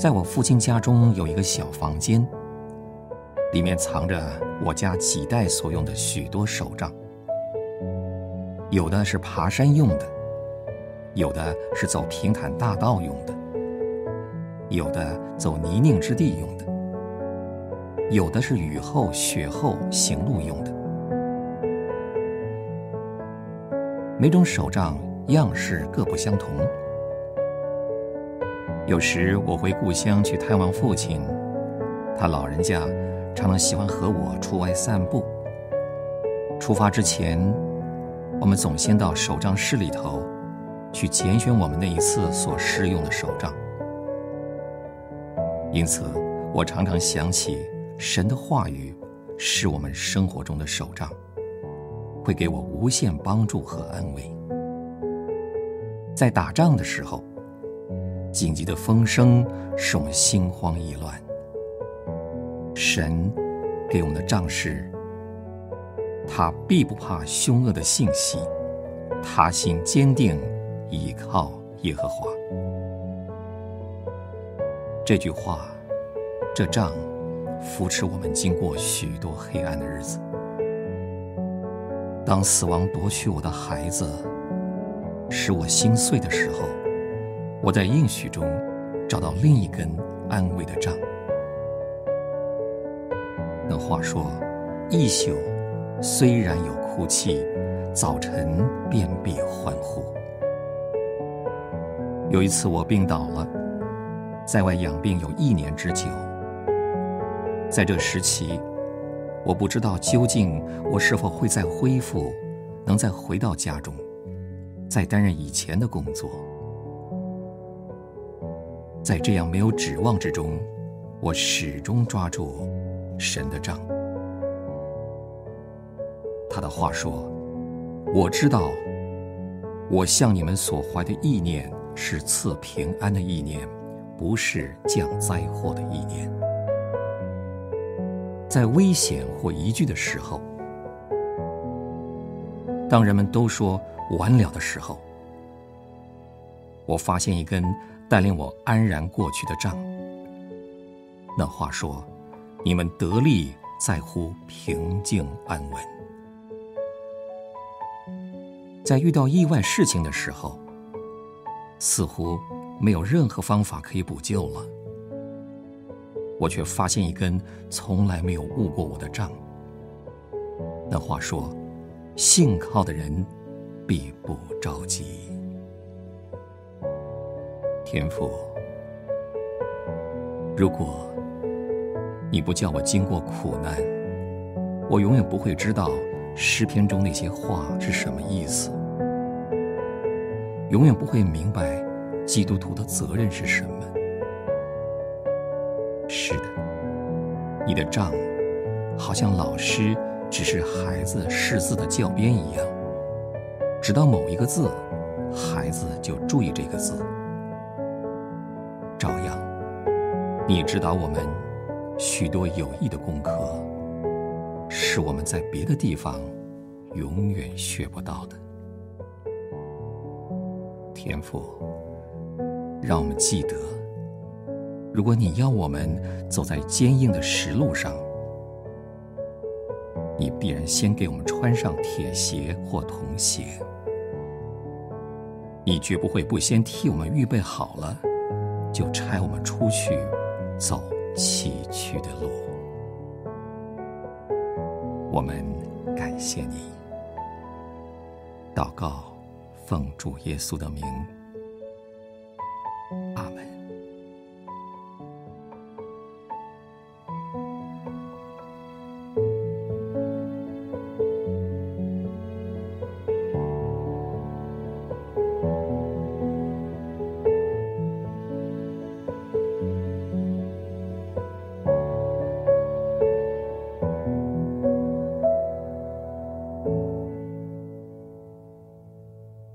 在我父亲家中有一个小房间，里面藏着我家几代所用的许多手杖，有的是爬山用的，有的是走平坦大道用的，有的走泥泞之地用的，有的是雨后雪后行路用的。每种手杖样式各不相同。有时我回故乡去探望父亲，他老人家常常喜欢和我出外散步。出发之前，我们总先到手账室里头去拣选我们那一次所施用的手账。因此，我常常想起神的话语是我们生活中的手账。会给我无限帮助和安慰。在打仗的时候，紧急的风声使我们心慌意乱。神给我们的杖是：他必不怕凶恶的信息，他心坚定，倚靠耶和华。这句话，这仗扶持我们经过许多黑暗的日子。当死亡夺去我的孩子，使我心碎的时候，我在应许中找到另一根安慰的杖。那话说：“一宿虽然有哭泣，早晨便必欢呼。”有一次我病倒了，在外养病有一年之久，在这时期。我不知道究竟我是否会再恢复，能再回到家中，再担任以前的工作。在这样没有指望之中，我始终抓住神的杖。他的话说：“我知道，我向你们所怀的意念是赐平安的意念，不是降灾祸的意念。”在危险或疑惧的时候，当人们都说完了的时候，我发现一根带领我安然过去的杖。那话说：“你们得力在乎平静安稳。”在遇到意外事情的时候，似乎没有任何方法可以补救了。我却发现一根从来没有误过我的杖。那话说：“信靠的人必不着急。”天父，如果你不叫我经过苦难，我永远不会知道诗篇中那些话是什么意思，永远不会明白基督徒的责任是什么。是的，你的账好像老师只是孩子识字的教鞭一样，直到某一个字，孩子就注意这个字。照样，你指导我们许多有益的功课，是我们在别的地方永远学不到的。天父，让我们记得。如果你要我们走在坚硬的石路上，你必然先给我们穿上铁鞋或铜鞋。你绝不会不先替我们预备好了，就差我们出去走崎岖的路。我们感谢你，祷告，奉主耶稣的名。